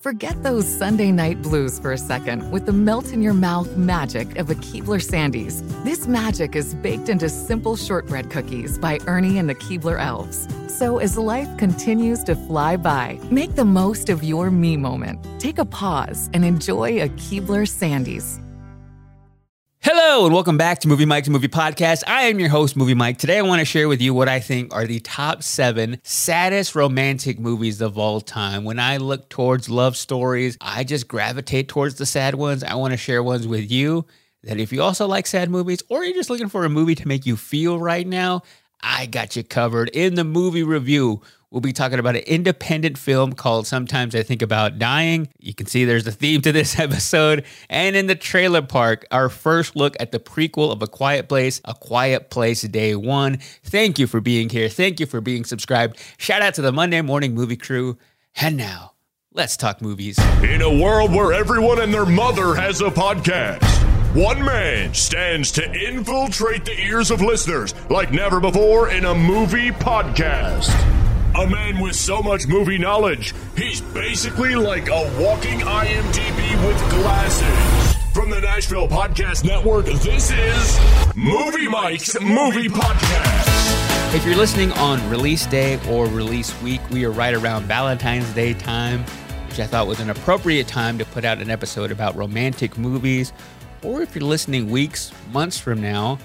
Forget those Sunday night blues for a second with the melt in your mouth magic of a Keebler Sandies. This magic is baked into simple shortbread cookies by Ernie and the Keebler Elves. So as life continues to fly by, make the most of your me moment. Take a pause and enjoy a Keebler Sandies. Hello and welcome back to Movie Mike's Movie Podcast. I am your host, Movie Mike. Today I want to share with you what I think are the top seven saddest romantic movies of all time. When I look towards love stories, I just gravitate towards the sad ones. I want to share ones with you that if you also like sad movies or you're just looking for a movie to make you feel right now, I got you covered. In the movie review, we'll be talking about an independent film called Sometimes I Think About Dying. You can see there's a theme to this episode. And in the trailer park, our first look at the prequel of A Quiet Place, A Quiet Place Day One. Thank you for being here. Thank you for being subscribed. Shout out to the Monday Morning Movie Crew. And now, let's talk movies. In a world where everyone and their mother has a podcast, one man stands to infiltrate the ears of listeners like never before in a movie podcast. A man with so much movie knowledge, he's basically like a walking IMDb with glasses. From the Nashville Podcast Network, this is Movie Mike's Movie Podcast. If you're listening on release day or release week, we are right around Valentine's Day time, which I thought was an appropriate time to put out an episode about romantic movies. Or if you're listening weeks, months from now,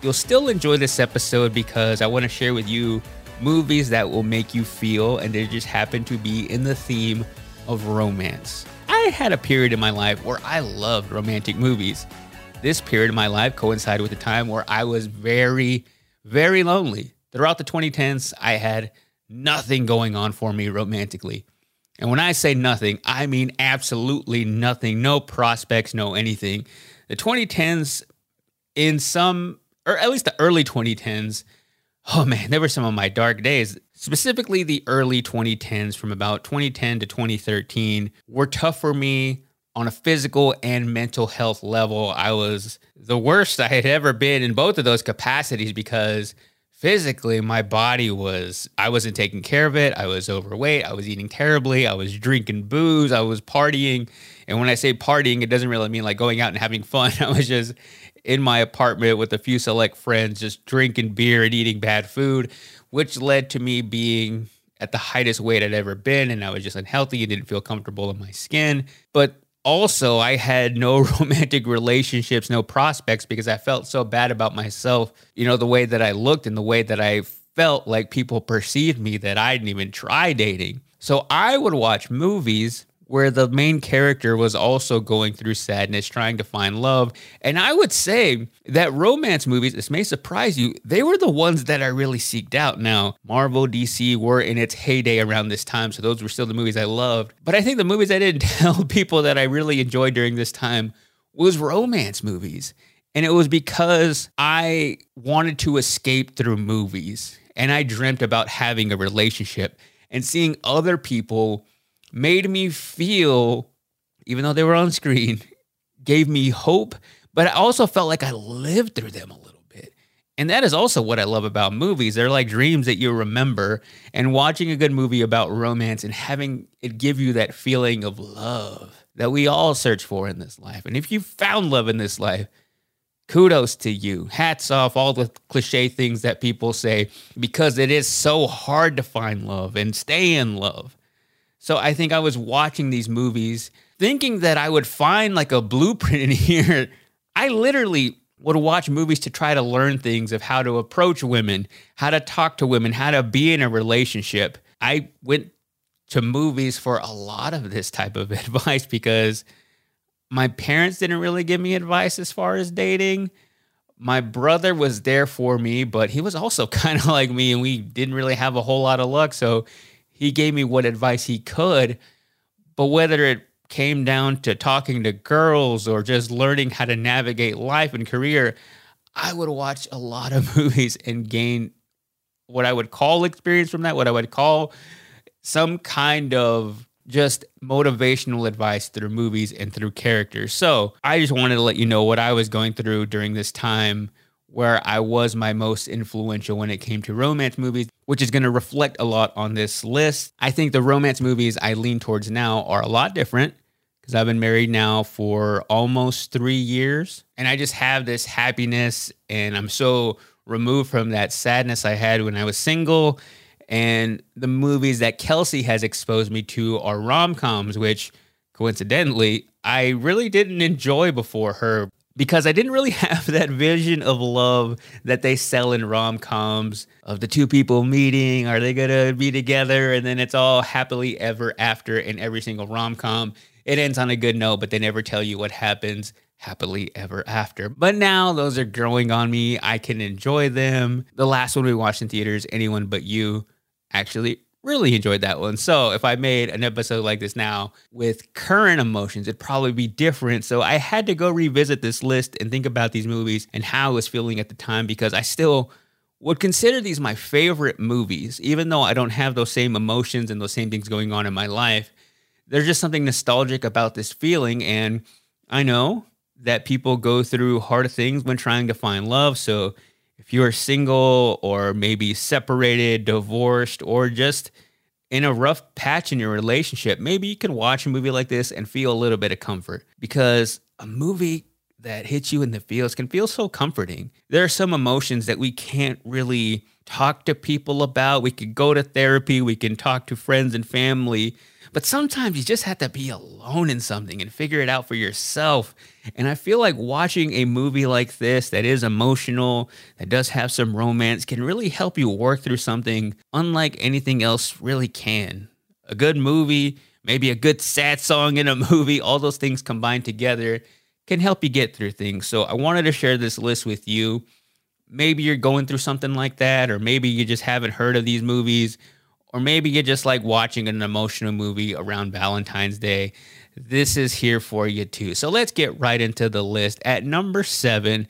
you'll still enjoy this episode because I want to share with you movies that will make you feel, and they just happen to be in the theme of romance. I had a period in my life where I loved romantic movies. This period of my life coincided with a time where I was very, very lonely. Throughout the 2010s, I had nothing going on for me romantically. And when I say nothing, I mean absolutely nothing. No prospects, no anything. The 2010s, in some, or at least the early 2010s, oh man, there were some of my dark days. Specifically, the early 2010s from about 2010 to 2013 were tough for me on a physical and mental health level. I was the worst I had ever been in both of those capacities because physically my body was I wasn't taking care of it. I was overweight, I was eating terribly, I was drinking booze, I was partying. And when I say partying, it doesn't really mean like going out and having fun. I was just in my apartment with a few select friends just drinking beer and eating bad food, which led to me being at the highest weight I'd ever been and I was just unhealthy and didn't feel comfortable in my skin. But also I had no romantic relationships, no prospects because I felt so bad about myself, you know, the way that I looked and the way that I felt like people perceived me that I didn't even try dating. So I would watch movies where the main character was also going through sadness, trying to find love. And I would say that romance movies, this may surprise you, they were the ones that I really seeked out. Now, Marvel, DC were in its heyday around this time, so those were still the movies I loved. But I think the movies I didn't tell people that I really enjoyed during this time was romance movies. And it was because I wanted to escape through movies and I dreamt about having a relationship and seeing other people made me feel, even though they were on screen, gave me hope, but I also felt like I lived through them a little bit. And that is also what I love about movies. They're like dreams that you remember. And watching a good movie about romance and having it give you that feeling of love that we all search for in this life. And if you found love in this life, kudos to you. Hats off all the cliche things that people say because it is so hard to find love and stay in love. So I think I was watching these movies thinking that I would find like a blueprint in here. I literally would watch movies to try to learn things of how to approach women, how to talk to women, how to be in a relationship. I went to movies for a lot of this type of advice because my parents didn't really give me advice as far as dating. My brother was there for me, but he was also kind of like me and we didn't really have a whole lot of luck. So he gave me what advice he could. But whether it came down to talking to girls or just learning how to navigate life and career, I would watch a lot of movies and gain what I would call experience from that, what I would call some kind of just motivational advice through movies and through characters. So I just wanted to let you know what I was going through during this time where I was my most influential when it came to romance movies, which is going to reflect a lot on this list. I think the romance movies I lean towards now are a lot different because I've been married now for almost three years. And I just have this happiness, and I'm so removed from that sadness I had when I was single. And the movies that Kelsey has exposed me to are rom coms, which coincidentally, I really didn't enjoy before her because I didn't really have that vision of love that they sell in rom coms of the two people meeting. Are they going to be together? And then it's all happily ever after in every single rom com. It ends on a good note, but they never tell you what happens happily ever after. But now those are growing on me. I can enjoy them. The last one we watched in theaters, Anyone But You, actually really enjoyed that one. So if I made an episode like this now with current emotions, it'd probably be different. So I had to go revisit this list and think about these movies and how I was feeling at the time because I still would consider these my favorite movies, even though I don't have those same emotions and those same things going on in my life. There's just something nostalgic about this feeling. And I know that people go through hard things when trying to find love. So if you're single or maybe separated, divorced, or just in a rough patch in your relationship, maybe you can watch a movie like this and feel a little bit of comfort because a movie that hits you in the feels can feel so comforting. There are some emotions that we can't really talk to people about. We could go to therapy, we can talk to friends and family, but sometimes you just have to be alone in something and figure it out for yourself. And I feel like watching a movie like this that is emotional, that does have some romance, can really help you work through something unlike anything else really can. A good movie, maybe a good sad song in a movie, all those things combined together can help you get through things. So I wanted to share this list with you. Maybe you're going through something like that, or maybe you just haven't heard of these movies or maybe you just like watching an emotional movie around Valentine's Day, this is here for you too. So let's get right into the list. At number seven,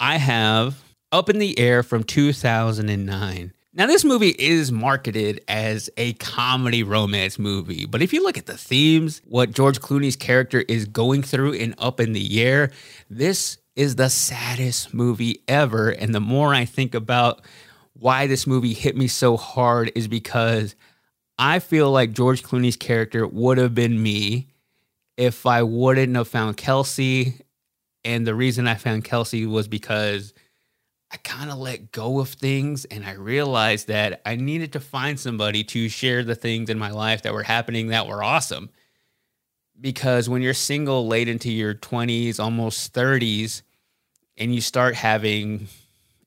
I have Up in the Air from 2009. Now, this movie is marketed as a comedy romance movie, but if you look at the themes, what George Clooney's character is going through in Up in the Air, this is the saddest movie ever. And the more I think about why this movie hit me so hard is because I feel like George Clooney's character would have been me if I wouldn't have found Kelsey. And the reason I found Kelsey was because I kind of let go of things and I realized that I needed to find somebody to share the things in my life that were happening that were awesome. Because when you're single late into your 20s, almost 30s, and you start having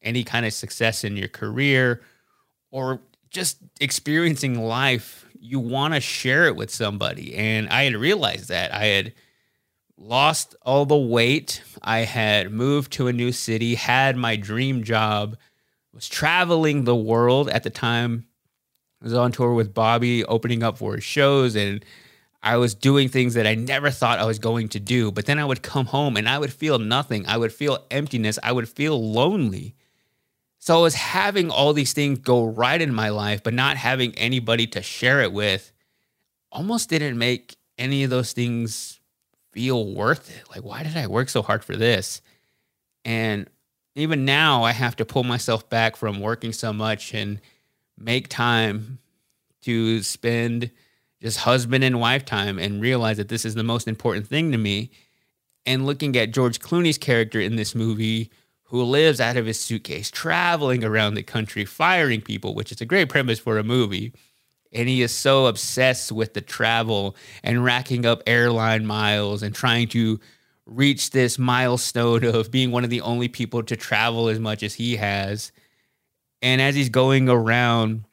any kind of success in your career or just experiencing life, you want to share it with somebody. And I had realized that I had lost all the weight. I had moved to a new city, had my dream job, was traveling the world at the time. I was on tour with Bobby, opening up for his shows, and I was doing things that I never thought I was going to do. But then I would come home and I would feel nothing. I would feel emptiness. I would feel lonely. So I was having all these things go right in my life, but not having anybody to share it with almost didn't make any of those things feel worth it. Like, why did I work so hard for this? And even now, I have to pull myself back from working so much and make time to spend just husband and wife time and realize that this is the most important thing to me. And looking at George Clooney's character in this movie, who lives out of his suitcase, traveling around the country, firing people, which is a great premise for a movie. And he is so obsessed with the travel and racking up airline miles and trying to reach this milestone of being one of the only people to travel as much as he has. And as he's going around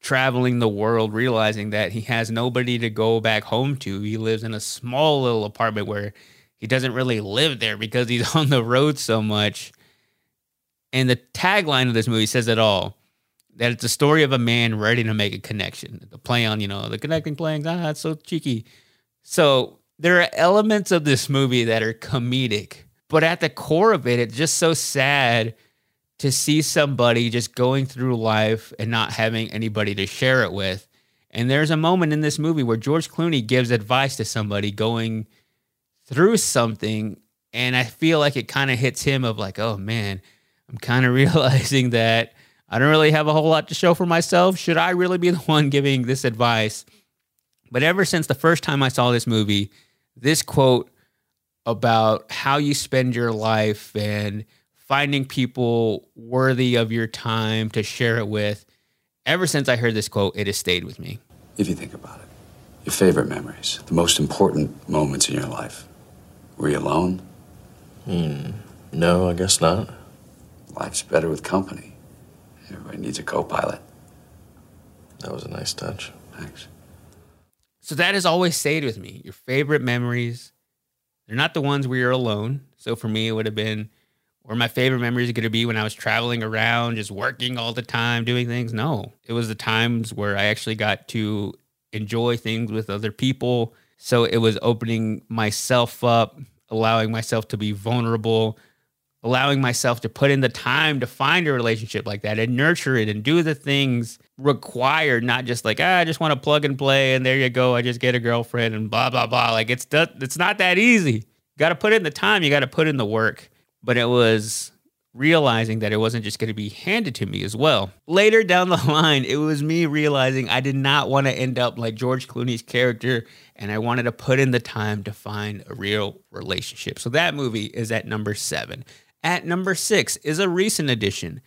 traveling the world, realizing that he has nobody to go back home to, he lives in a small little apartment where he doesn't really live there because he's on the road so much. And the tagline of this movie says it all that it's a story of a man ready to make a connection. The play on, you know, the connecting playing, ah, it's so cheeky. So there are elements of this movie that are comedic, but at the core of it, it's just so sad to see somebody just going through life and not having anybody to share it with. And there's a moment in this movie where George Clooney gives advice to somebody going through something. And I feel like it kind of hits him of like, oh man, I'm kind of realizing that I don't really have a whole lot to show for myself. Should I really be the one giving this advice? But ever since the first time I saw this movie, this quote about how you spend your life and finding people worthy of your time to share it with. Ever since I heard this quote, it has stayed with me. If you think about it, your favorite memories, the most important moments in your life, were you alone? Hmm. No, I guess not. Life's better with company. Everybody needs a co pilot. That was a nice touch. Thanks. So that has always stayed with me. Your favorite memories. They're not the ones where you're alone. So for me, it would have been where my favorite memories are going to be when I was traveling around, just working all the time, doing things. No, it was the times where I actually got to enjoy things with other people. So it was opening myself up, allowing myself to be vulnerable, allowing myself to put in the time to find a relationship like that and nurture it and do the things required, not just like, ah, I just want to plug and play and there you go, I just get a girlfriend and blah blah blah. Like it's it's not that easy. You got to put in the time, you got to put in the work. But it was realizing that it wasn't just going to be handed to me as well. Later down the line, it was me realizing I did not want to end up like George Clooney's character and I wanted to put in the time to find a real relationship. So that movie is at number 7. At number six is a recent addition,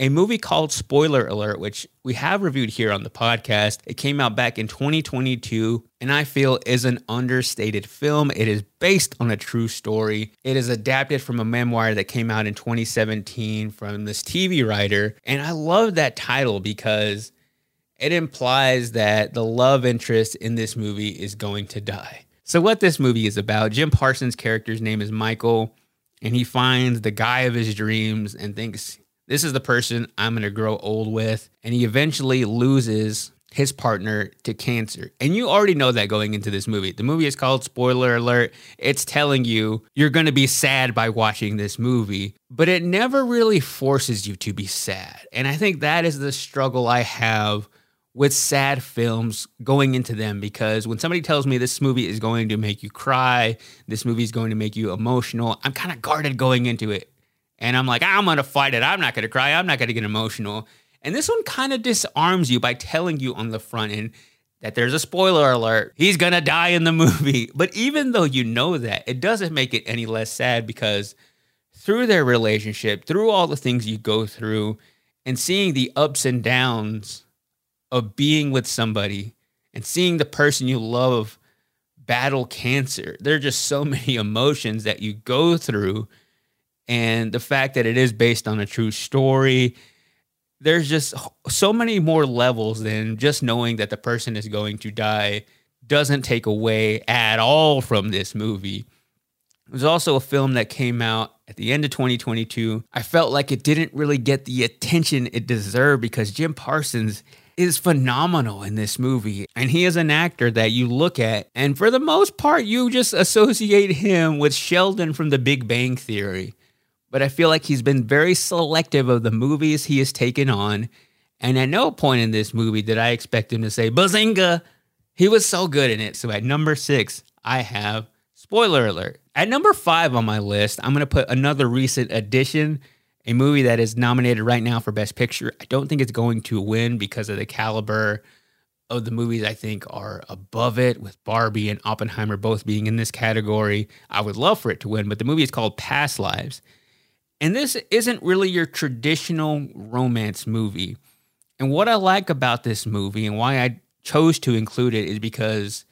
a movie called Spoiler Alert, which we have reviewed here on the podcast. It came out back in 2022 and I feel is an understated film. It is based on a true story. It is adapted from a memoir that came out in 2017 from this TV writer. And I love that title because it implies that the love interest in this movie is going to die. So, what this movie is about, Jim Parsons' character's name is Michael and he finds the guy of his dreams and thinks this is the person I'm going to grow old with. And he eventually loses his partner to cancer. And you already know that going into this movie. The movie is called Spoiler Alert. It's telling you you're going to be sad by watching this movie, but it never really forces you to be sad. And I think that is the struggle I have with sad films going into them because when somebody tells me this movie is going to make you cry, this movie is going to make you emotional, I'm kind of guarded going into it. And I'm like, I'm going to fight it. I'm not going to cry. I'm not going to get emotional. And this one kind of disarms you by telling you on the front end that there's a spoiler alert. He's going to die in the movie. But even though you know that, it doesn't make it any less sad because through their relationship, through all the things you go through, and seeing the ups and downs of being with somebody and seeing the person you love battle cancer. There are just so many emotions that you go through. And the fact that it is based on a true story, there's just so many more levels than just knowing that the person is going to die doesn't take away at all from this movie. It was also a film that came out at the end of 2022. I felt like it didn't really get the attention it deserved because Jim Parsons is phenomenal in this movie. And he is an actor that you look at, and for the most part, you just associate him with Sheldon from The Big Bang Theory. But I feel like he's been very selective of the movies he has taken on. And at no point in this movie did I expect him to say, Bazinga! He was so good in it. So at number six, I have spoiler alert. At number five on my list, I'm going to put another recent addition a movie that is nominated right now for Best Picture. I don't think it's going to win because of the caliber of the movies I think are above it, with Barbie and Oppenheimer both being in this category. I would love for it to win, but the movie is called Past Lives. And this isn't really your traditional romance movie. And what I like about this movie and why I chose to include it is because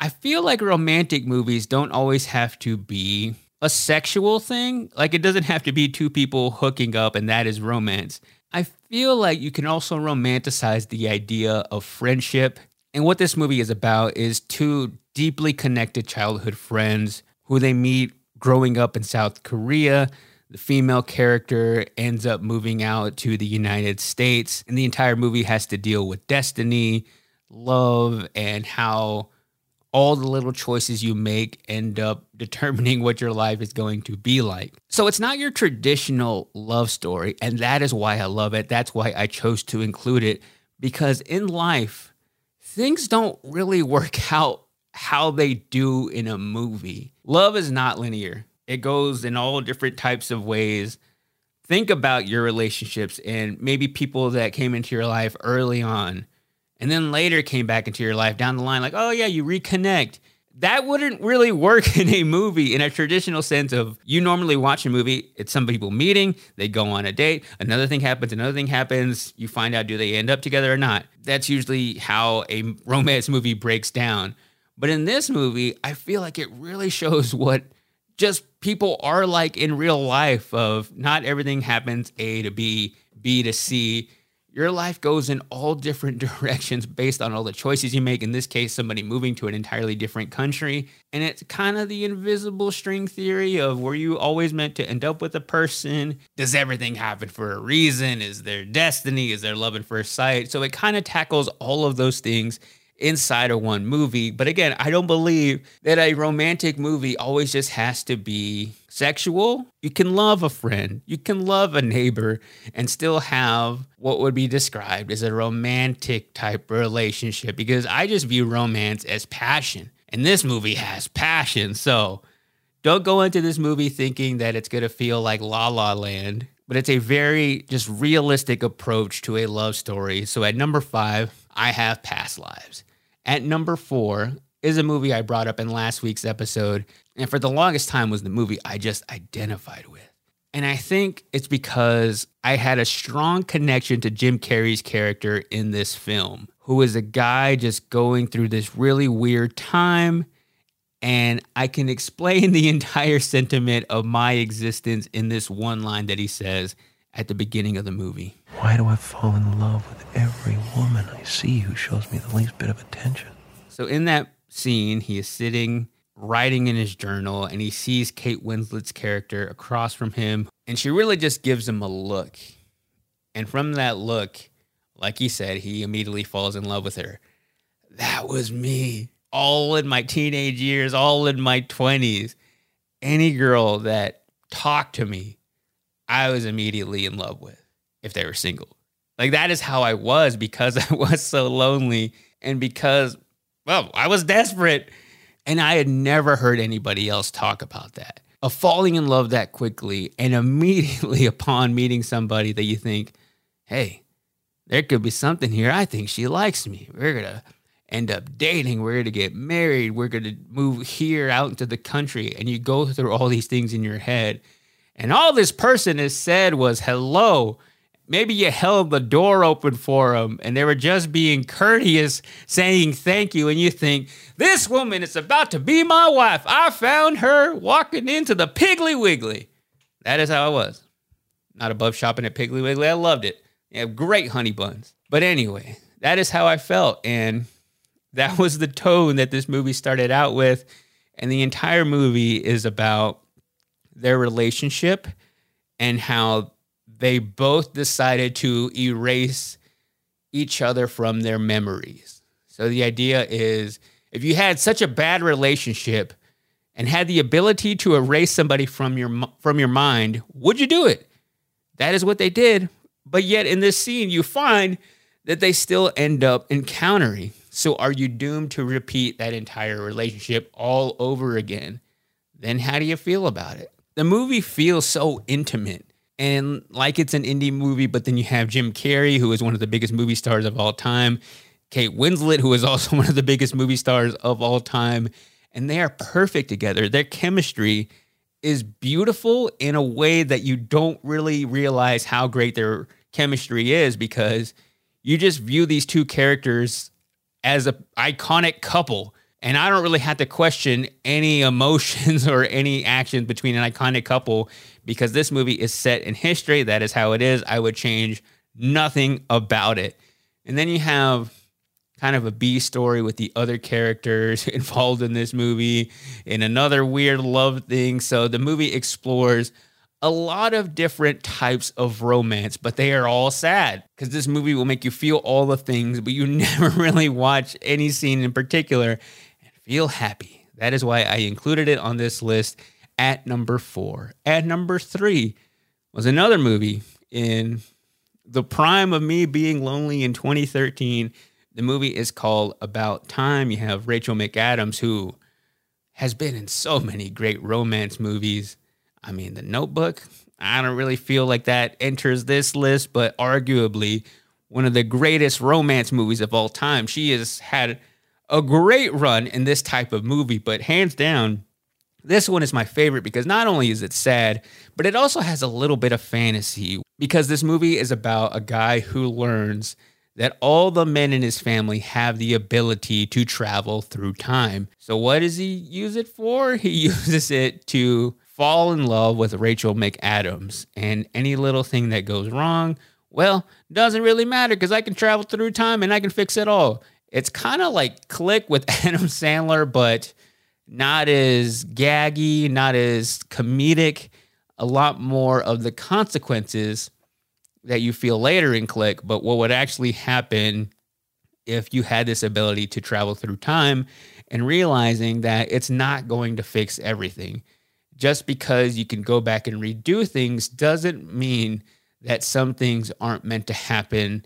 I feel like romantic movies don't always have to be a sexual thing. Like it doesn't have to be two people hooking up and that is romance. I feel like you can also romanticize the idea of friendship. And what this movie is about is two deeply connected childhood friends who they meet growing up in South Korea. The female character ends up moving out to the United States, and the entire movie has to deal with destiny, love, and how all the little choices you make end up determining what your life is going to be like. So it's not your traditional love story, and that is why I love it. That's why I chose to include it because in life, things don't really work out how they do in a movie. Love is not linear. It goes in all different types of ways. Think about your relationships and maybe people that came into your life early on and then later came back into your life down the line, like, oh yeah, you reconnect. That wouldn't really work in a movie in a traditional sense of you normally watch a movie, it's some people meeting, they go on a date, another thing happens, another thing happens, you find out do they end up together or not. That's usually how a romance movie breaks down. But in this movie, I feel like it really shows what just people are like in real life of not everything happens A to B, B to C your life goes in all different directions based on all the choices you make. In this case, somebody moving to an entirely different country. And it's kind of the invisible string theory of were you always meant to end up with a person? Does everything happen for a reason? Is there destiny? Is there love at first sight? So it kind of tackles all of those things inside of one movie. But again, I don't believe that a romantic movie always just has to be sexual. You can love a friend, you can love a neighbor, and still have what would be described as a romantic type relationship because I just view romance as passion. And this movie has passion. So don't go into this movie thinking that it's going to feel like La La Land but it's a very just realistic approach to a love story. So at number five, I have Past Lives. At number four is a movie I brought up in last week's episode, and for the longest time was the movie I just identified with. And I think it's because I had a strong connection to Jim Carrey's character in this film, who is a guy just going through this really weird time. And I can explain the entire sentiment of my existence in this one line that he says at the beginning of the movie. Why do I fall in love with every woman I see who shows me the least bit of attention? So in that scene, he is sitting writing in his journal and he sees Kate Winslet's character across from him and she really just gives him a look. And from that look, like he said, he immediately falls in love with her. That was me. All in my teenage years, all in my 20s. Any girl that talked to me, I was immediately in love with if they were single. Like that is how I was because I was so lonely and because, well, I was desperate. And I had never heard anybody else talk about that. Of falling in love that quickly and immediately upon meeting somebody that you think, hey, there could be something here. I think she likes me. We're going to end up dating. We're going to get married. We're going to move here out into the country. And you go through all these things in your head and all this person has said was hello. Maybe you held the door open for them and they were just being courteous, saying thank you. And you think, this woman is about to be my wife. I found her walking into the Piggly Wiggly. That is how I was. Not above shopping at Piggly Wiggly. I loved it. They have great honey buns. But anyway, that is how I felt. And that was the tone that this movie started out with. And the entire movie is about their relationship and how they both decided to erase each other from their memories. So the idea is if you had such a bad relationship and had the ability to erase somebody from your from your mind, would you do it? That is what they did. But yet in this scene you find that they still end up encountering. So are you doomed to repeat that entire relationship all over again? Then how do you feel about it? The movie feels so intimate and like it's an indie movie, but then you have Jim Carrey, who is one of the biggest movie stars of all time, Kate Winslet, who is also one of the biggest movie stars of all time, and they are perfect together. Their chemistry is beautiful in a way that you don't really realize how great their chemistry is because you just view these two characters as a iconic couple and I don't really have to question any emotions or any actions between an iconic couple because this movie is set in history. That is how it is. I would change nothing about it. And then you have kind of a B story with the other characters involved in this movie in another weird love thing. So the movie explores a lot of different types of romance, but they are all sad because this movie will make you feel all the things, but you never really watch any scene in particular feel happy. That is why I included it on this list at number four. At number three was another movie in the prime of me being lonely in 2013. The movie is called About Time. You have Rachel McAdams, who has been in so many great romance movies. I mean, The Notebook, I don't really feel like that enters this list, but arguably one of the greatest romance movies of all time. She has had a great run in this type of movie, but hands down, this one is my favorite because not only is it sad, but it also has a little bit of fantasy because this movie is about a guy who learns that all the men in his family have the ability to travel through time. So, what does he use it for? He uses it to fall in love with Rachel McAdams. And any little thing that goes wrong, well, doesn't really matter because I can travel through time and I can fix it all. It's kind of like Click with Adam Sandler, but not as gaggy, not as comedic. A lot more of the consequences that you feel later in Click, but what would actually happen if you had this ability to travel through time and realizing that it's not going to fix everything. Just because you can go back and redo things doesn't mean that some things aren't meant to happen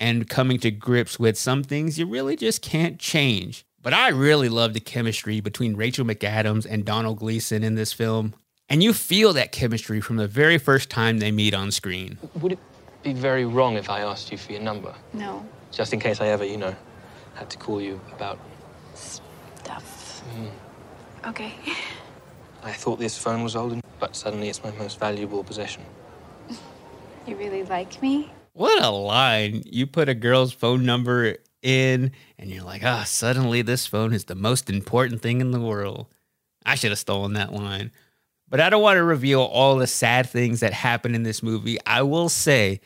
and coming to grips with some things you really just can't change. But I really love the chemistry between Rachel McAdams and Domhnall Gleeson in this film. And you feel that chemistry from the very first time they meet on screen. Would it be very wrong if I asked you for your number? No. Just in case I ever, you know, had to call you about stuff. Mm. Okay. I thought this phone was old, but suddenly it's my most valuable possession. You really like me? What a line. You put a girl's phone number in, and you're like, ah, oh, suddenly this phone is the most important thing in the world. I should have stolen that line. But I don't want to reveal all the sad things that happen in this movie. I will say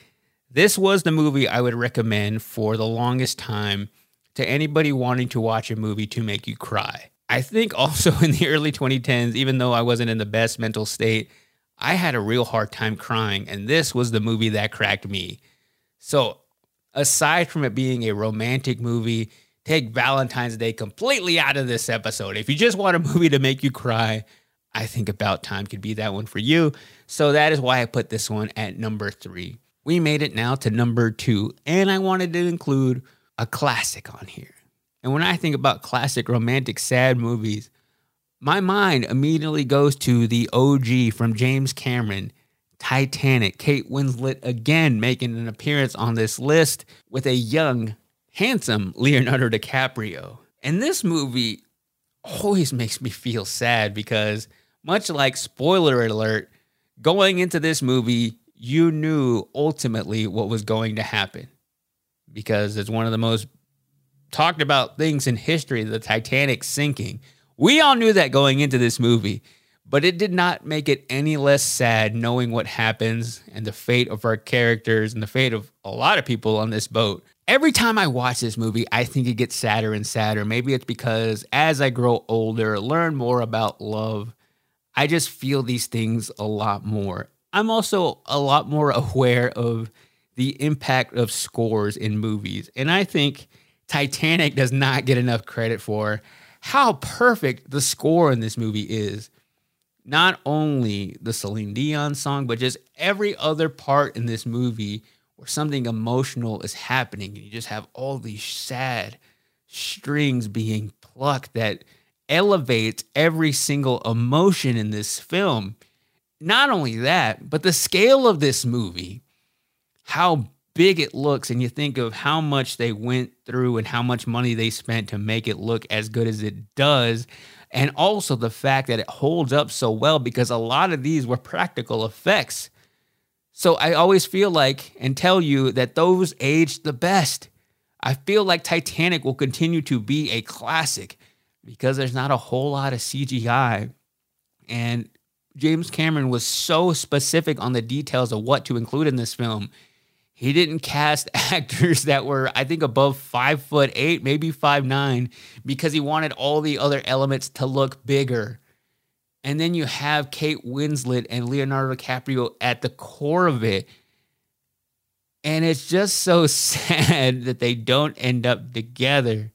this was the movie I would recommend for the longest time to anybody wanting to watch a movie to make you cry. I think also in the early 2010s, even though I wasn't in the best mental state, I had a real hard time crying, and this was the movie that cracked me. So, aside from it being a romantic movie, take Valentine's Day completely out of this episode. If you just want a movie to make you cry, I think About Time could be that one for you. So, that is why I put this one at number three. We made it now to number two, and I wanted to include a classic on here. And when I think about classic romantic sad movies, my mind immediately goes to the OG from James Cameron Titanic. Kate Winslet again making an appearance on this list with a young, handsome Leonardo DiCaprio. And this movie always makes me feel sad because, much like spoiler alert, going into this movie, you knew ultimately what was going to happen because it's one of the most talked about things in history the Titanic sinking. We all knew that going into this movie. But it did not make it any less sad knowing what happens and the fate of our characters and the fate of a lot of people on this boat. Every time I watch this movie, I think it gets sadder and sadder. Maybe it's because as I grow older, learn more about love, I just feel these things a lot more. I'm also a lot more aware of the impact of scores in movies. And I think Titanic does not get enough credit for how perfect the score in this movie is not only the Celine Dion song, but just every other part in this movie where something emotional is happening. And you just have all these sad strings being plucked that elevates every single emotion in this film. not only that, but the scale of this movie, how big it looks, and you think of how much they went through and how much money they spent to make it look as good as it does. And also the fact that it holds up so well because a lot of these were practical effects. So I always feel like and tell you that those aged the best. I feel like Titanic will continue to be a classic because there's not a whole lot of CGI. And James Cameron was so specific on the details of what to include in this film. He didn't cast actors that were, I think, above five foot eight, maybe five nine, because he wanted all the other elements to look bigger. And then you have Kate Winslet and Leonardo DiCaprio at the core of it. And it's just so sad that they don't end up together.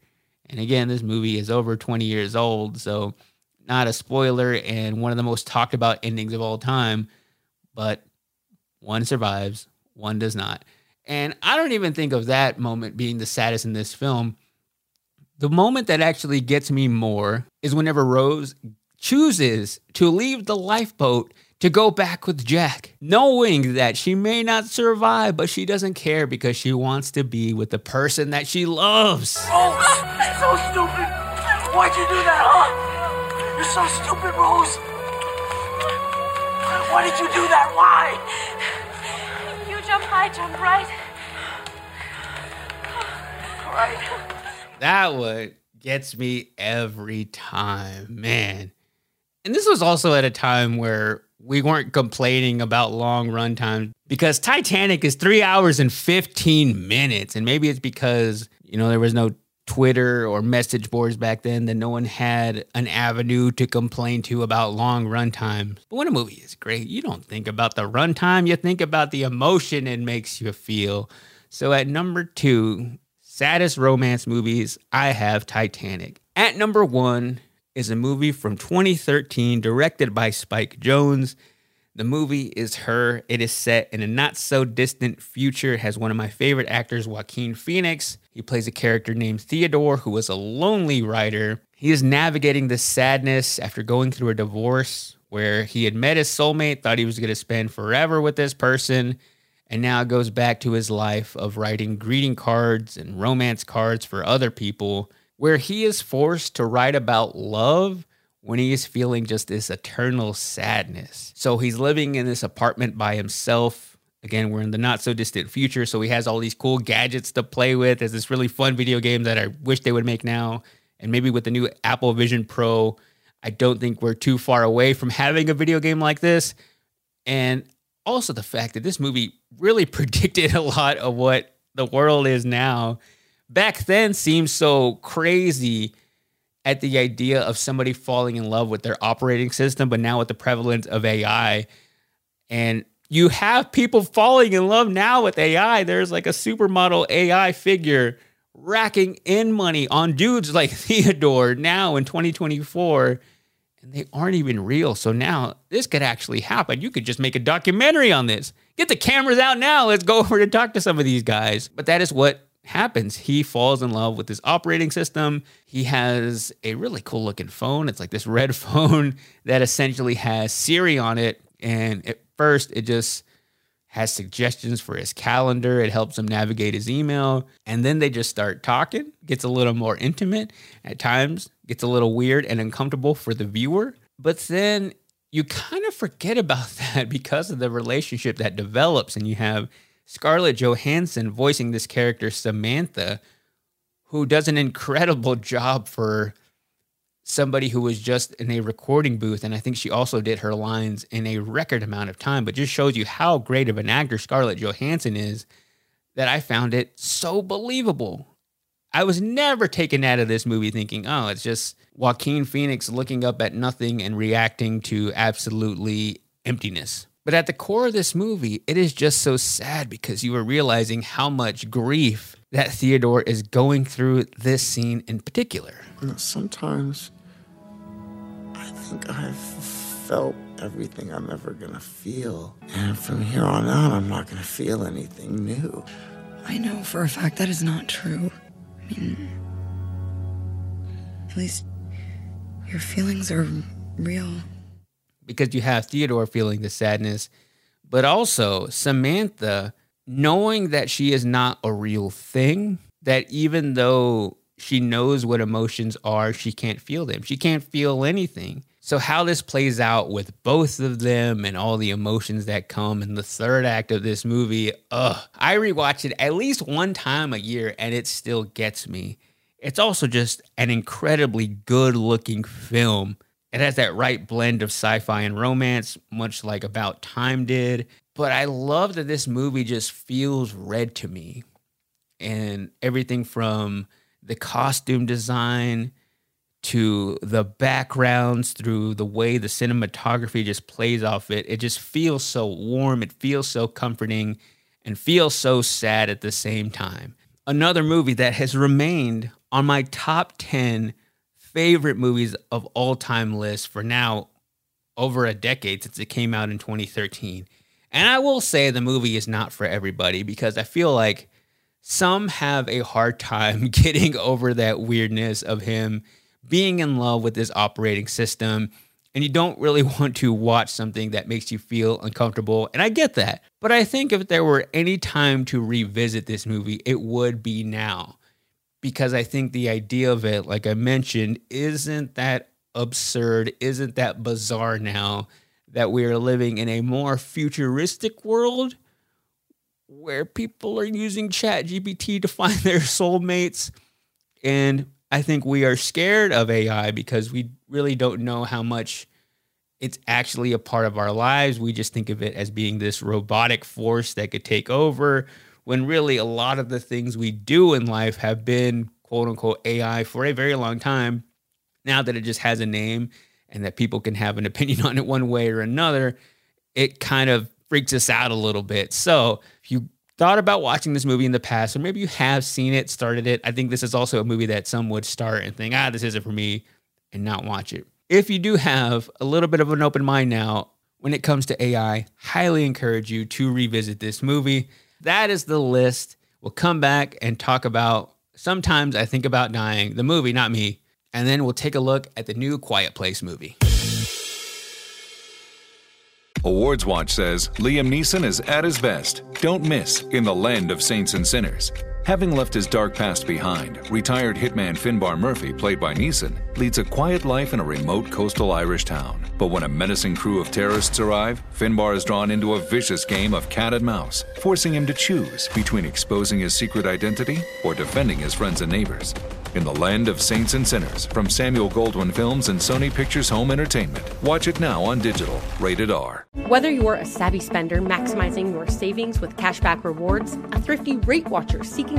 And again, this movie is over 20 years old, so not a spoiler and one of the most talked about endings of all time. But one survives, one does not. And I don't even think of that moment being the saddest in this film. The moment that actually gets me more is whenever Rose chooses to leave the lifeboat to go back with Jack, knowing that she may not survive, but she doesn't care because she wants to be with the person that she loves. Oh, Rose, so stupid. Why'd you do that, huh? You're so stupid, Rose. Why did you do that? Why? Jump high, jump right. Right. That one gets me every time, man. And this was also at a time where we weren't complaining about long run times because Titanic is three hours and 15 minutes. And maybe it's because, you know, there was no Twitter or message boards back then that no one had an avenue to complain to about long run times. But when a movie is great, you don't think about the runtime, you think about the emotion it makes you feel. So at number two, saddest romance movies, I have Titanic. At number one is a movie from 2013 directed by Spike Jonze. The movie is Her. It is set in a not so distant future. Has one of my favorite actors, Joaquin Phoenix. He plays a character named Theodore, who is a lonely writer. He is navigating the sadness after going through a divorce where he had met his soulmate, thought he was going to spend forever with this person, and now goes back to his life of writing greeting cards and romance cards for other people, where he is forced to write about love when he is feeling just this eternal sadness. So he's living in this apartment by himself. Again, we're in the not so distant future, so he has all these cool gadgets to play with. There's this really fun video game that I wish they would make now. And maybe with the new Apple Vision Pro, I don't think we're too far away from having a video game like this. And also the fact that this movie really predicted a lot of what the world is now. Back then seemed so crazy at the idea of somebody falling in love with their operating system, but now with the prevalence of AI. And you have people falling in love now with AI. There's like a supermodel AI figure racking in money on dudes like Theodore now in 2024 and they aren't even real. So now this could actually happen. You could just make a documentary on this. Get the cameras out now. Let's go over to talk to some of these guys. But that is what happens. He falls in love with this operating system. He has a really cool looking phone. It's like this red phone that essentially has Siri on it. And at first, it just has suggestions for his calendar. It helps him navigate his email. And then they just start talking, gets a little more intimate. At times, gets a little weird and uncomfortable for the viewer. But then you kind of forget about that because of the relationship that develops. And you have Scarlett Johansson voicing this character, Samantha, who does an incredible job for somebody who was just in a recording booth. And I think she also did her lines in a record amount of time, but just shows you how great of an actor Scarlett Johansson is that I found it so believable. I was never taken out of this movie thinking, oh, it's just Joaquin Phoenix looking up at nothing and reacting to absolutely emptiness. But at the core of this movie, it is just so sad because you are realizing how much grief that Theodore is going through this scene in particular. Sometimes I think I've felt everything I'm ever gonna feel. And from here on out, I'm not gonna feel anything new. I know for a fact that is not true. I mean, at least your feelings are real. because you have Theodore feeling the sadness, but also Samantha knowing that she is not a real thing, that even though she knows what emotions are, she can't feel them. She can't feel anything. So, how this plays out with both of them and all the emotions that come in the third act of this movie, ugh. I rewatch it at least one time a year and it still gets me. It's also just an incredibly good looking film. It has that right blend of sci fi and romance, much like About Time did. But I love that this movie just feels red to me. And everything from the costume design to the backgrounds through the way the cinematography just plays off it. It just feels so warm, it feels so comforting, and feels so sad at the same time. Another movie that has remained on my top 10 favorite movies of all time list for now over a decade since it came out in 2013. And I will say the movie is not for everybody because I feel like some have a hard time getting over that weirdness of him being in love with this operating system and you don't really want to watch something that makes you feel uncomfortable. And I get that. But I think if there were any time to revisit this movie, it would be now. Because I think the idea of it, like I mentioned, isn't that absurd, isn't that bizarre now that we are living in a more futuristic world where people are using Chat GPT to find their soulmates. And I think we are scared of AI because we really don't know how much it's actually a part of our lives. We just think of it as being this robotic force that could take over, when really a lot of the things we do in life have been quote unquote AI for a very long time. Now that it just has a name and that people can have an opinion on it one way or another, it kind of freaks us out a little bit. So you thought about watching this movie in the past, or maybe you have seen it, started it. I think this is also a movie that some would start and think, ah, this isn't for me, and not watch it. If you do have a little bit of an open mind now when it comes to AI, highly encourage you to revisit this movie. That is the list. We'll come back and talk about Sometimes I Think About Dying, the movie, not me. And then we'll take a look at the new Quiet Place movie. Awards Watch says Liam Neeson is at his best. Don't miss In the Land of Saints and Sinners. Having left his dark past behind, retired hitman Finbar Murphy, played by Neeson, leads a quiet life in a remote coastal Irish town. But when a menacing crew of terrorists arrive, Finbar is drawn into a vicious game of cat and mouse, forcing him to choose between exposing his secret identity or defending his friends and neighbors in the land of saints and sinners from Samuel Goldwyn Films and Sony Pictures Home Entertainment. Watch it now on digital, rated R. Whether you're a savvy spender maximizing your savings with cashback rewards, a thrifty rate watcher seeking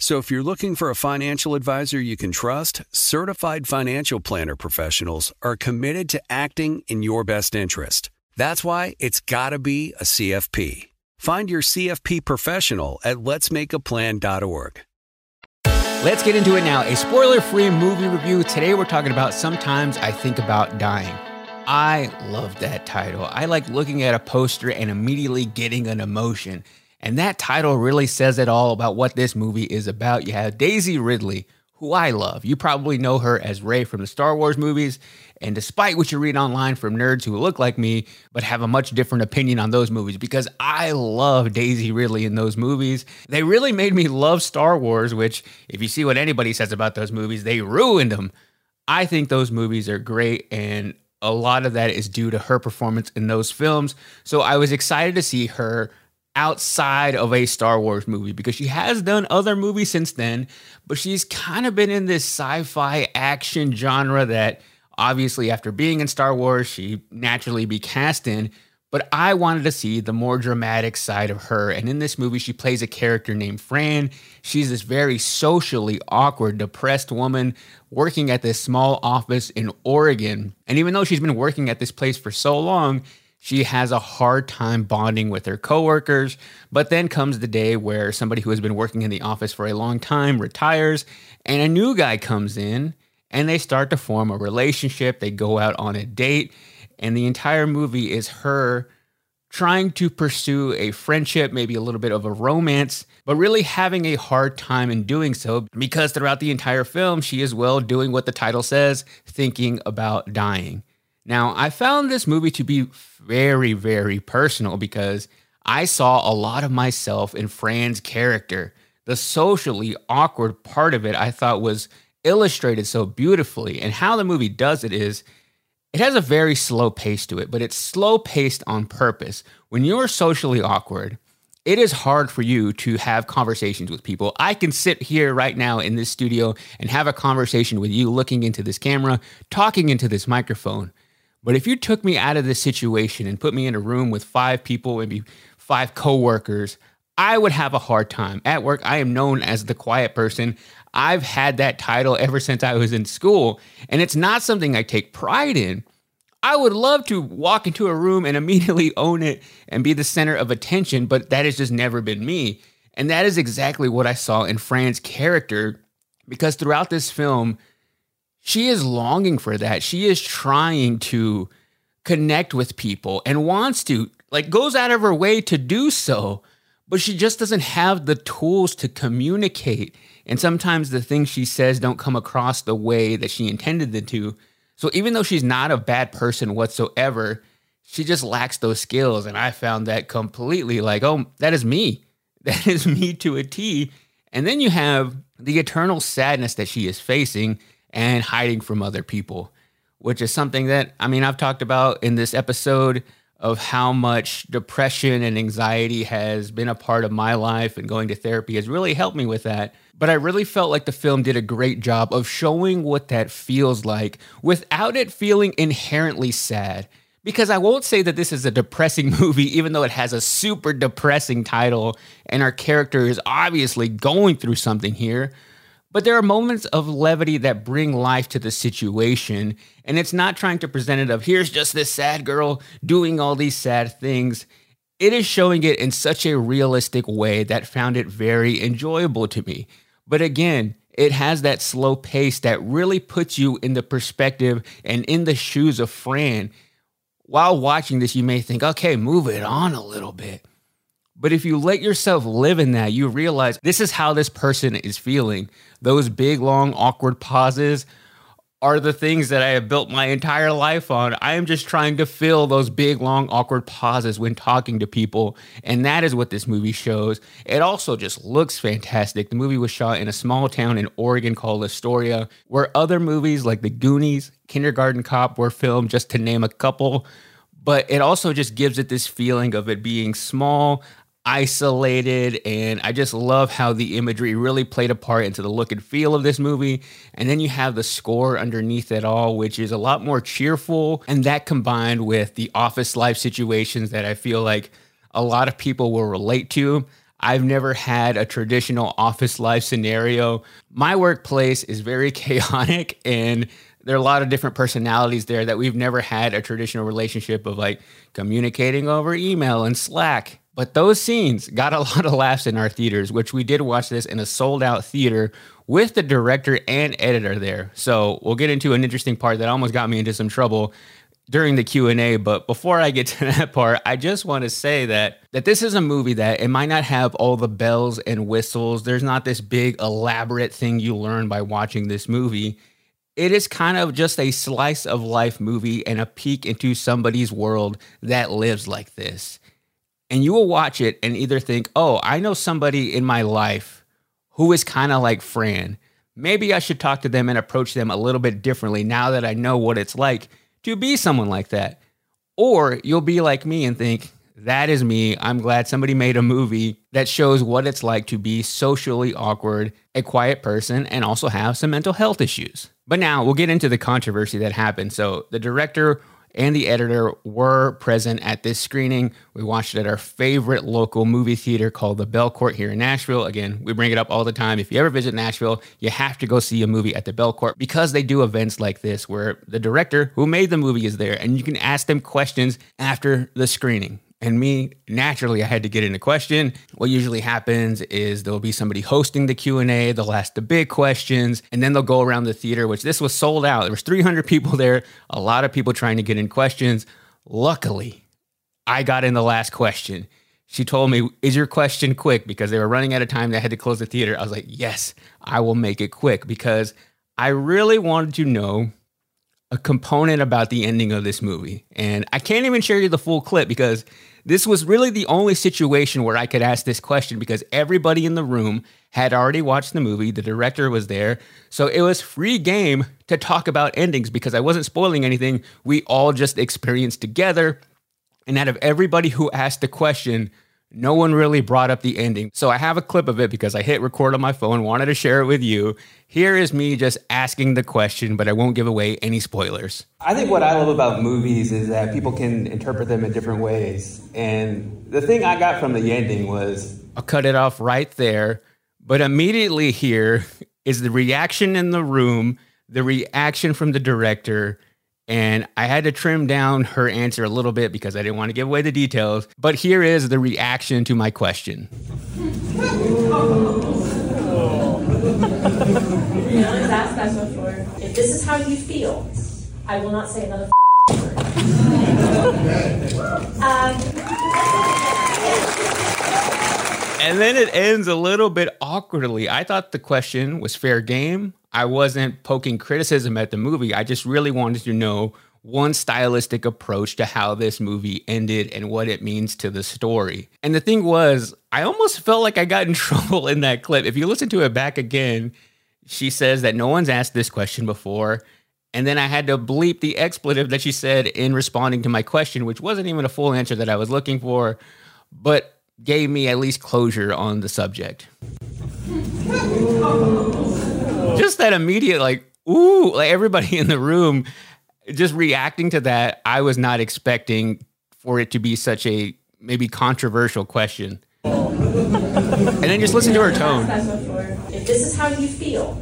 So if you're looking for a financial advisor you can trust, certified financial planner professionals are committed to acting in your best interest. That's why it's got to be a CFP. Find your CFP professional at letsmakeaplan.org. Let's get into it now. A spoiler free movie review. Today we're talking about Sometimes I Think About Dying. I love that title. I like looking at a poster and immediately getting an emotion. And that title really says it all about what this movie is about. You have Daisy Ridley, who I love. You probably know her as Rey from the Star Wars movies. And despite what you read online from nerds who look like me, but have a much different opinion on those movies, because I love Daisy Ridley in those movies. They really made me love Star Wars, which, if you see what anybody says about those movies, they ruined them. I think those movies are great. And a lot of that is due to her performance in those films. So I was excited to see her outside of a Star Wars movie because she has done other movies since then, but she's kind of been in this sci fi action genre that obviously, after being in Star Wars, she naturally be cast in. But I wanted to see the more dramatic side of her. And in this movie, she plays a character named Fran. She's this very socially awkward, depressed woman working at this small office in Oregon. And even though she's been working at this place for so long, She has a hard time bonding with her coworkers, but then comes the day where somebody who has been working in the office for a long time retires and a new guy comes in and they start to form a relationship. They go out on a date, and the entire movie is her trying to pursue a friendship, maybe a little bit of a romance, but really having a hard time in doing so because throughout the entire film, she is well doing what the title says, thinking about dying. Now, I found this movie to be very, very personal because I saw a lot of myself in Fran's character. The socially awkward part of it I thought was illustrated so beautifully. And how the movie does it is it has a very slow pace to it, but it's slow paced on purpose. When you're socially awkward, it is hard for you to have conversations with people. I can sit here right now in this studio and have a conversation with you looking into this camera, talking into this microphone. But if you took me out of this situation and put me in a room with five people, maybe five coworkers, I would have a hard time. At work, I am known as the quiet person. I've had that title ever since I was in school, and it's not something I take pride in. I would love to walk into a room and immediately own it and be the center of attention, but that has just never been me. And that is exactly what I saw in Fran's character because throughout this film, she is longing for that. She is trying to connect with people and wants to, like, goes out of her way to do so, but she just doesn't have the tools to communicate. And sometimes the things she says don't come across the way that she intended them to. So even though she's not a bad person whatsoever, she just lacks those skills. And I found that completely like, oh, that is me. That is me to a T. And then you have the eternal sadness that she is facing and hiding from other people, which is something that, I mean, I've talked about in this episode of how much depression and anxiety has been a part of my life and going to therapy has really helped me with that. But I really felt like the film did a great job of showing what that feels like without it feeling inherently sad. Because I won't say that this is a depressing movie, even though it has a super depressing title and our character is obviously going through something here. But there are moments of levity that bring life to the situation. And it's not trying to present it of here's just this sad girl doing all these sad things. It is showing it in such a realistic way that found it very enjoyable to me. But again, it has that slow pace that really puts you in the perspective and in the shoes of Fran. While watching this, you may think, okay, move it on a little bit. But if you let yourself live in that, you realize this is how this person is feeling. Those big, long, awkward pauses are the things that I have built my entire life on. I am just trying to fill those big, long, awkward pauses when talking to people. And that is what this movie shows. It also just looks fantastic. The movie was shot in a small town in Oregon called Astoria, where other movies like The Goonies, Kindergarten Cop were filmed, just to name a couple. But it also just gives it this feeling of it being small, isolated and I just love how the imagery really played a part into the look and feel of this movie. And then you have the score underneath it all, which is a lot more cheerful. And that combined with the office life situations that I feel like a lot of people will relate to. I've never had a traditional office life scenario. My workplace is very chaotic and there are a lot of different personalities there that we've never had a traditional relationship of like communicating over email and Slack but those scenes got a lot of laughs in our theaters, which we did watch this in a sold out theater with the director and editor there. So we'll get into an interesting part that almost got me into some trouble during the Q&A, but before I get to that part, I just want to say that that this is a movie that it might not have all the bells and whistles. There's not this big elaborate thing you learn by watching this movie. It is kind of just a slice of life movie and a peek into somebody's world that lives like this and you will watch it and either think, oh, I know somebody in my life who is kind of like Fran. Maybe I should talk to them and approach them a little bit differently now that I know what it's like to be someone like that. Or you'll be like me and think, that is me. I'm glad somebody made a movie that shows what it's like to be socially awkward, a quiet person, and also have some mental health issues. But now we'll get into the controversy that happened. So the director and the editor were present at this screening. We watched it at our favorite local movie theater called the Belcourt here in Nashville. Again, we bring it up all the time. If you ever visit Nashville, you have to go see a movie at the Belcourt because they do events like this where the director who made the movie is there and you can ask them questions after the screening and me naturally i had to get in a question. What usually happens is there'll be somebody hosting the q&a they'll ask the big questions and then they'll go around the theater which this was sold out. There was 300 people there a lot of people trying to get in questions. Luckily i got in the last question. She told me is your question quick? Because they were running out of time they had to close the theater. I was like yes i will make it quick because i really wanted to know a component about the ending of this movie. And I can't even share you the full clip because this was really the only situation where I could ask this question because everybody in the room had already watched the movie. The director was there. So it was free game to talk about endings because I wasn't spoiling anything. We all just experienced together. And out of everybody who asked the question, no one really brought up the ending. So I have a clip of it because I hit record on my phone, wanted to share it with you. Here is me just asking the question, but I won't give away any spoilers. I think what I love about movies is that people can interpret them in different ways. And the thing I got from the ending was I'll cut it off right there. But immediately here is the reaction in the room, the reaction from the director, and I had to trim down her answer a little bit because I didn't want to give away the details. But here is the reaction to my question. that special for? If this is how you feel, I will not say another word. um, and then it ends a little bit awkwardly. I thought the question was fair game. I wasn't poking criticism at the movie. I just really wanted to know one stylistic approach to how this movie ended and what it means to the story. And the thing was, I almost felt like I got in trouble in that clip. If you listen to it back again, she says that no one's asked this question before. And then I had to bleep the expletive that she said in responding to my question, which wasn't even a full answer that I was looking for, but gave me at least closure on the subject. just that immediate, like, ooh, like everybody in the room just reacting to that. I was not expecting for it to be such a maybe controversial question. and then just listen to her tone. If this is how you feel,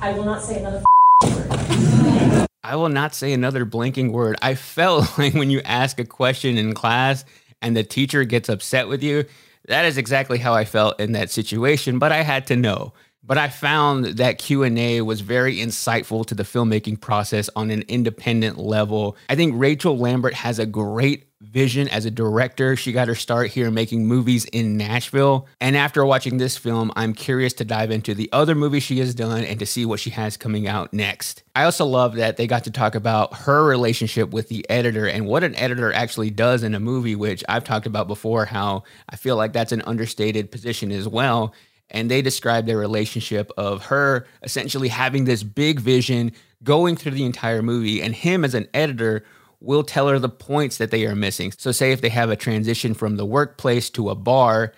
I will not say another word. I will not say another blinking word. I felt like when you ask a question in class and the teacher gets upset with you, that is exactly how I felt in that situation, but I had to know but I found that Q&A was very insightful to the filmmaking process on an independent level. I think Rachel Lambert has a great vision as a director. She got her start here making movies in Nashville. And after watching this film, I'm curious to dive into the other movies she has done and to see what she has coming out next. I also love that they got to talk about her relationship with the editor and what an editor actually does in a movie, which I've talked about before, how I feel like that's an understated position as well and they describe their relationship of her essentially having this big vision going through the entire movie and him as an editor will tell her the points that they are missing. So say if they have a transition from the workplace to a bar,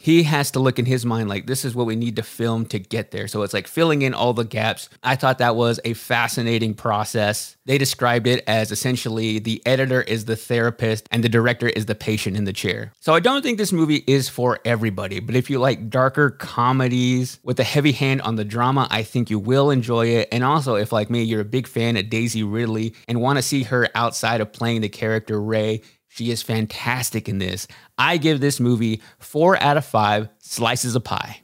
he has to look in his mind like this is what we need to film to get there. So it's like filling in all the gaps. I thought that was a fascinating process. They described it as essentially the editor is the therapist and the director is the patient in the chair. So I don't think this movie is for everybody, but if you like darker comedies with a heavy hand on the drama, I think you will enjoy it. And also, if like me, you're a big fan of Daisy Ridley and want to see her outside of playing the character Rey, she is fantastic in this. I give this movie four out of five slices of pie.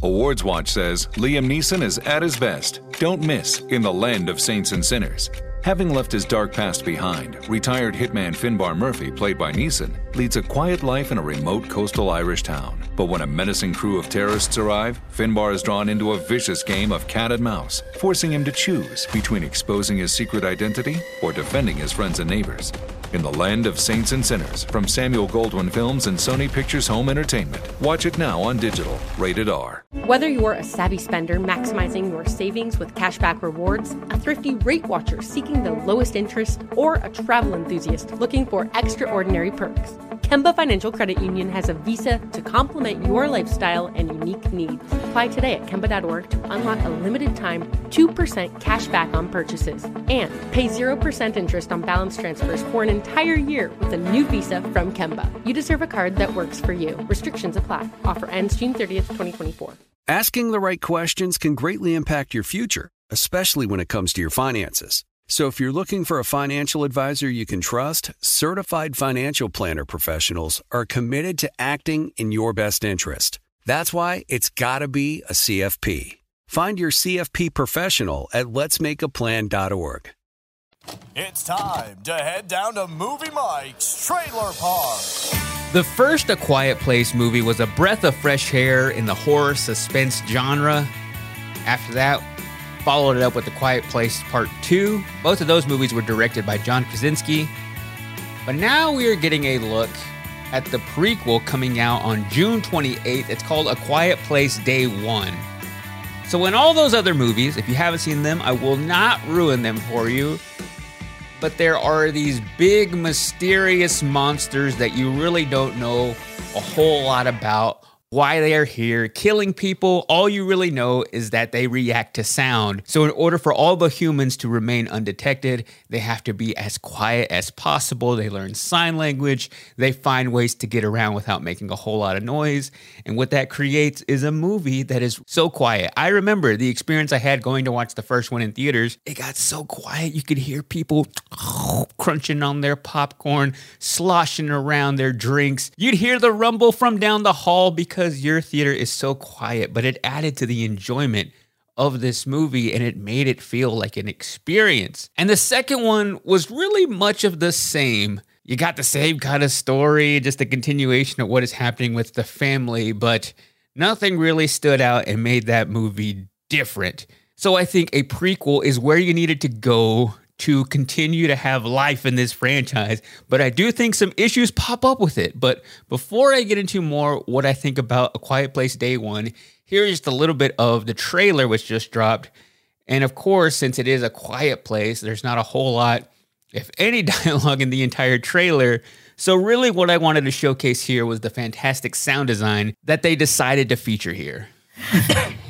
Awards Watch says Liam Neeson is at his best. Don't miss in the land of saints and sinners. Having left his dark past behind, retired hitman Finbar Murphy, played by Neeson, leads a quiet life in a remote coastal Irish town. But when a menacing crew of terrorists arrive, Finbar is drawn into a vicious game of cat and mouse, forcing him to choose between exposing his secret identity or defending his friends and neighbors. In the Land of Saints and Sinners from Samuel Goldwyn Films and Sony Pictures Home Entertainment. Watch it now on digital. Rated R. Whether you're a savvy spender maximizing your savings with cashback rewards, a thrifty rate watcher seeking the lowest interest, or a travel enthusiast looking for extraordinary perks, Kemba Financial Credit Union has a visa to complement your lifestyle and unique needs. Apply today at Kemba.org to unlock a limited time 2% cash back on purchases and pay 0% interest on balance transfers for an entire year with a new visa from Kemba. You deserve a card that works for you. Restrictions apply. Offer ends June 30th, 2024. Asking the right questions can greatly impact your future, especially when it comes to your finances. So if you're looking for a financial advisor you can trust, certified financial planner professionals are committed to acting in your best interest. That's why it's got to be a CFP. Find your CFP professional at letsmakeaplan.org. It's time to head down to Movie Mike's Trailer Park. The first A Quiet Place movie was a breath of fresh air in the horror suspense genre. After that, followed it up with The Quiet Place Part 2. Both of those movies were directed by John Krasinski. But now we are getting a look at the prequel coming out on June 28th. It's called A Quiet Place Day 1. So, in all those other movies, if you haven't seen them, I will not ruin them for you. But there are these big, mysterious monsters that you really don't know a whole lot about why they are here, killing people. All you really know is that they react to sound. So, in order for all the humans to remain undetected, they have to be as quiet as possible. They learn sign language, they find ways to get around without making a whole lot of noise. And what that creates is a movie that is so quiet. I remember the experience I had going to watch the first one in theaters. It got so quiet, you could hear people crunching on their popcorn, sloshing around their drinks. You'd hear the rumble from down the hall because because your theater is so quiet, but it added to the enjoyment of this movie and it made it feel like an experience. And the second one was really much of the same. You got the same kind of story, just a continuation of what is happening with the family, but nothing really stood out and made that movie different. So I think a prequel is where you needed to go to continue to have life in this franchise, but I do think some issues pop up with it. But before I get into more what I think about A Quiet Place Day One, here's just a little bit of the trailer which just dropped. And of course, since it is a quiet place, there's not a whole lot, if any, dialogue in the entire trailer. So, really, what I wanted to showcase here was the fantastic sound design that they decided to feature here.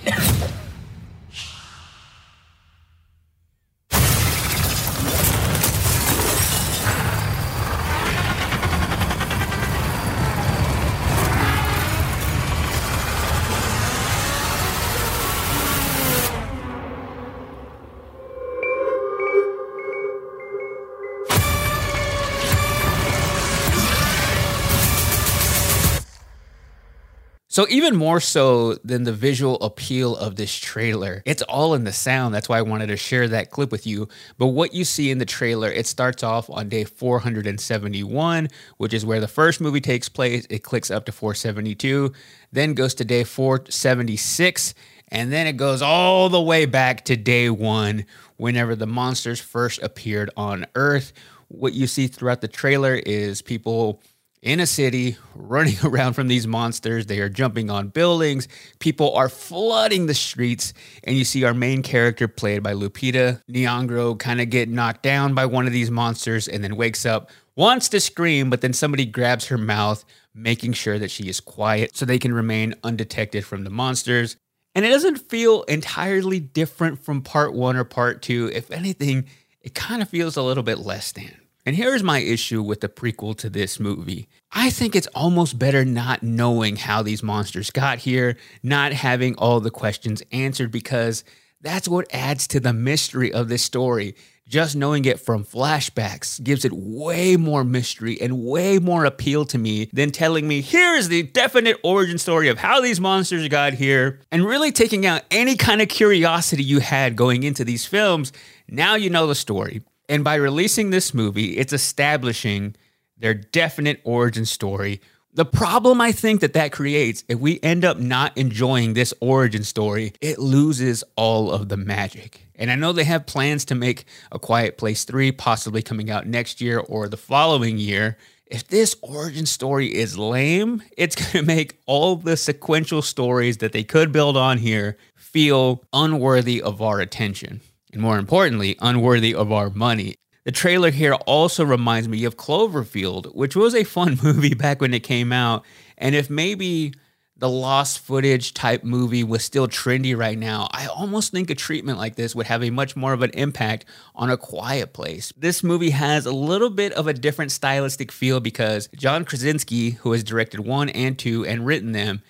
So even more so than the visual appeal of this trailer, it's all in the sound. That's why I wanted to share that clip with you. But what you see in the trailer, it starts off on day 471, which is where the first movie takes place. It clicks up to 472, then goes to day 476, and then it goes all the way back to day 1 whenever the monsters first appeared on Earth. What you see throughout the trailer is people in a city running around from these monsters. They are jumping on buildings. People are flooding the streets. And you see our main character, played by Lupita Nyong'o, kind of get knocked down by one of these monsters and then wakes up, wants to scream, but then somebody grabs her mouth, making sure that she is quiet so they can remain undetected from the monsters. And it doesn't feel entirely different from part one or part two. If anything, it kind of feels a little bit less than. And here's my issue with the prequel to this movie. I think it's almost better not knowing how these monsters got here, not having all the questions answered, because that's what adds to the mystery of this story. Just knowing it from flashbacks gives it way more mystery and way more appeal to me than telling me, here's the definite origin story of how these monsters got here, and really taking out any kind of curiosity you had going into these films. Now you know the story. And by releasing this movie, it's establishing their definite origin story. The problem I think that that creates, if we end up not enjoying this origin story, it loses all of the magic. And I know they have plans to make A Quiet Place 3 possibly coming out next year or the following year. If this origin story is lame, it's going to make all the sequential stories that they could build on here feel unworthy of our attention. And more importantly, unworthy of our money. The trailer here also reminds me of Cloverfield, which was a fun movie back when it came out. And if maybe the lost footage type movie was still trendy right now, I almost think a treatment like this would have a much more of an impact on a quiet place. This movie has a little bit of a different stylistic feel because John Krasinski, who has directed one and two and written them,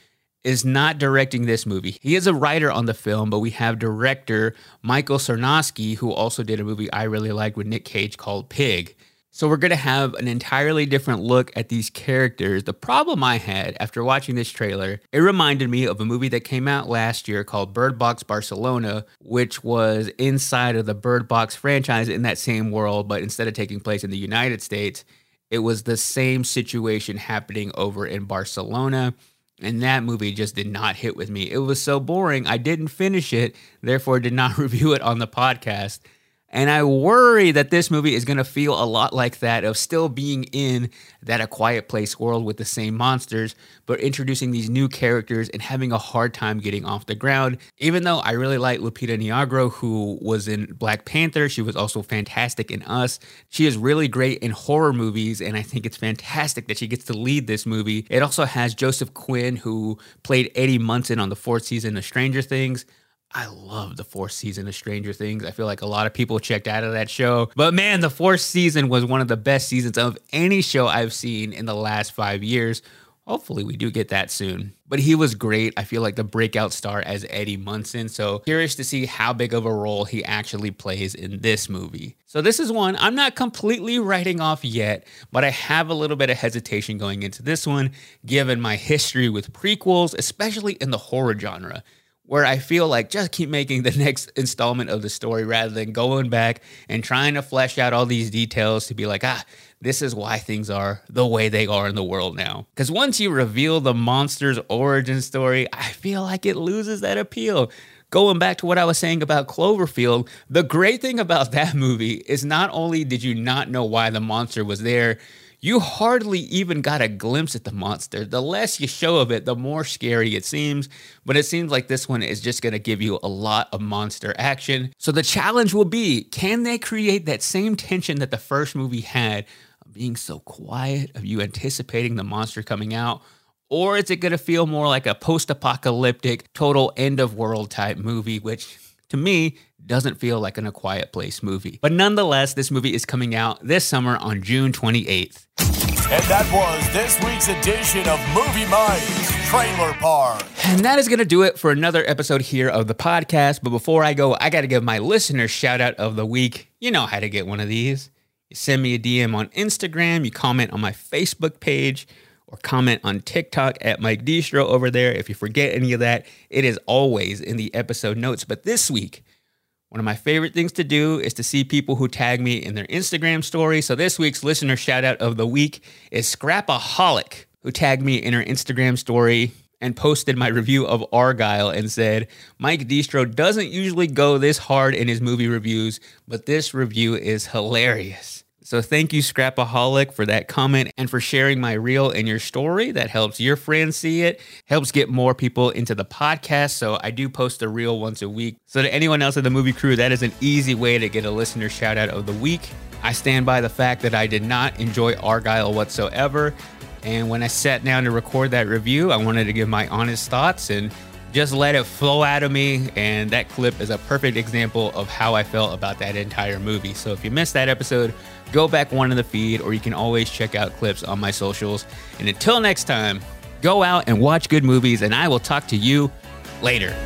is not directing this movie. He is a writer on the film, but we have director Michael Sarnoski, who also did a movie I really liked with Nick Cage called Pig. So we're going to have an entirely different look at these characters. The problem I had after watching this trailer, it reminded me of a movie that came out last year called Bird Box Barcelona, which was inside of the Bird Box franchise in that same world, but instead of taking place in the United States, it was the same situation happening over in Barcelona. And that movie just did not hit with me. It was so boring. I didn't finish it, therefore, did not review it on the podcast. And I worry that this movie is going to feel a lot like that of still being in that A Quiet Place world with the same monsters, but introducing these new characters and having a hard time getting off the ground. Even though I really like Lupita Nyong'o, who was in Black Panther, she was also fantastic in Us. She is really great in horror movies, and I think it's fantastic that she gets to lead this movie. It also has Joseph Quinn, who played Eddie Munson on the fourth season of Stranger Things. I love the fourth season of Stranger Things. I feel like a lot of people checked out of that show. But man, the fourth season was one of the best seasons of any show I've seen in the last five years. Hopefully, we do get that soon. But he was great. I feel like the breakout star as Eddie Munson. So, curious to see how big of a role he actually plays in this movie. So, this is one I'm not completely writing off yet, but I have a little bit of hesitation going into this one, given my history with prequels, especially in the horror genre where I feel like just keep making the next installment of the story rather than going back and trying to flesh out all these details to be like, ah, this is why things are the way they are in the world now. Because once you reveal the monster's origin story, I feel like it loses that appeal. Going back to what I was saying about Cloverfield, the great thing about that movie is not only did you not know why the monster was there, you hardly even got a glimpse at the monster. The less you show of it, the more scary it seems. But it seems like this one is just going to give you a lot of monster action. So the challenge will be can they create that same tension that the first movie had of being so quiet, of you anticipating the monster coming out? Or is it going to feel more like a post apocalyptic, total end of world type movie, which to me doesn't feel like an A Quiet Place movie. But nonetheless, this movie is coming out this summer on June 28th. And that was this week's edition of Movie Mike's Trailer Park. And that is going to do it for another episode here of the podcast. But before I go, I got to give my listeners shout out of the week. You know how to get one of these. You send me a DM on Instagram, you comment on my Facebook page, or comment on TikTok at Mike Deestro over there. If you forget any of that, it is always in the episode notes. But this week, one of my favorite things to do is to see people who tag me in their Instagram story. So this week's listener shout out of the week is Scrapaholic, who tagged me in her Instagram story and posted my review of Argylle and said, Mike Deestro doesn't usually go this hard in his movie reviews, but this review is hilarious. So thank you, Scrapaholic, for that comment and for sharing my reel and your story. That helps your friends see it, helps get more people into the podcast. So I do post a reel once a week. So to anyone else in the movie crew, that is an easy way to get a listener shout out of the week. I stand by the fact that I did not enjoy Argylle whatsoever. And when I sat down to record that review, I wanted to give my honest thoughts and just let it flow out of me. And that clip is a perfect example of how I felt about that entire movie. So if you missed that episode, go back one in the feed, or you can always check out clips on my socials. And until next time, go out and watch good movies, and I will talk to you later.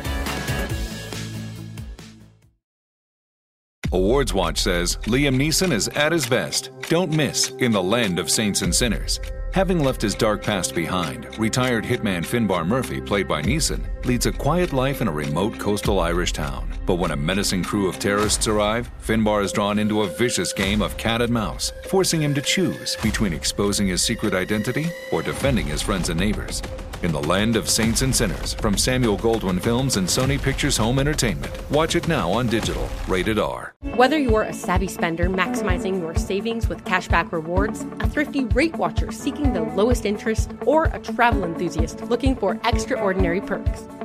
Awards Watch says Liam Neeson is at his best. Don't miss in the land of saints and sinners. Having left his dark past behind, retired hitman Finbar Murphy, played by Neeson, leads a quiet life in a remote coastal Irish town. But when a menacing crew of terrorists arrive, Finbar is drawn into a vicious game of cat and mouse, forcing him to choose between exposing his secret identity or defending his friends and neighbors. In the Land of Saints and Sinners from Samuel Goldwyn Films and Sony Pictures Home Entertainment. Watch it now on digital. Rated R. Whether you're a savvy spender maximizing your savings with cashback rewards, a thrifty rate watcher seeking the lowest interest, or a travel enthusiast looking for extraordinary perks,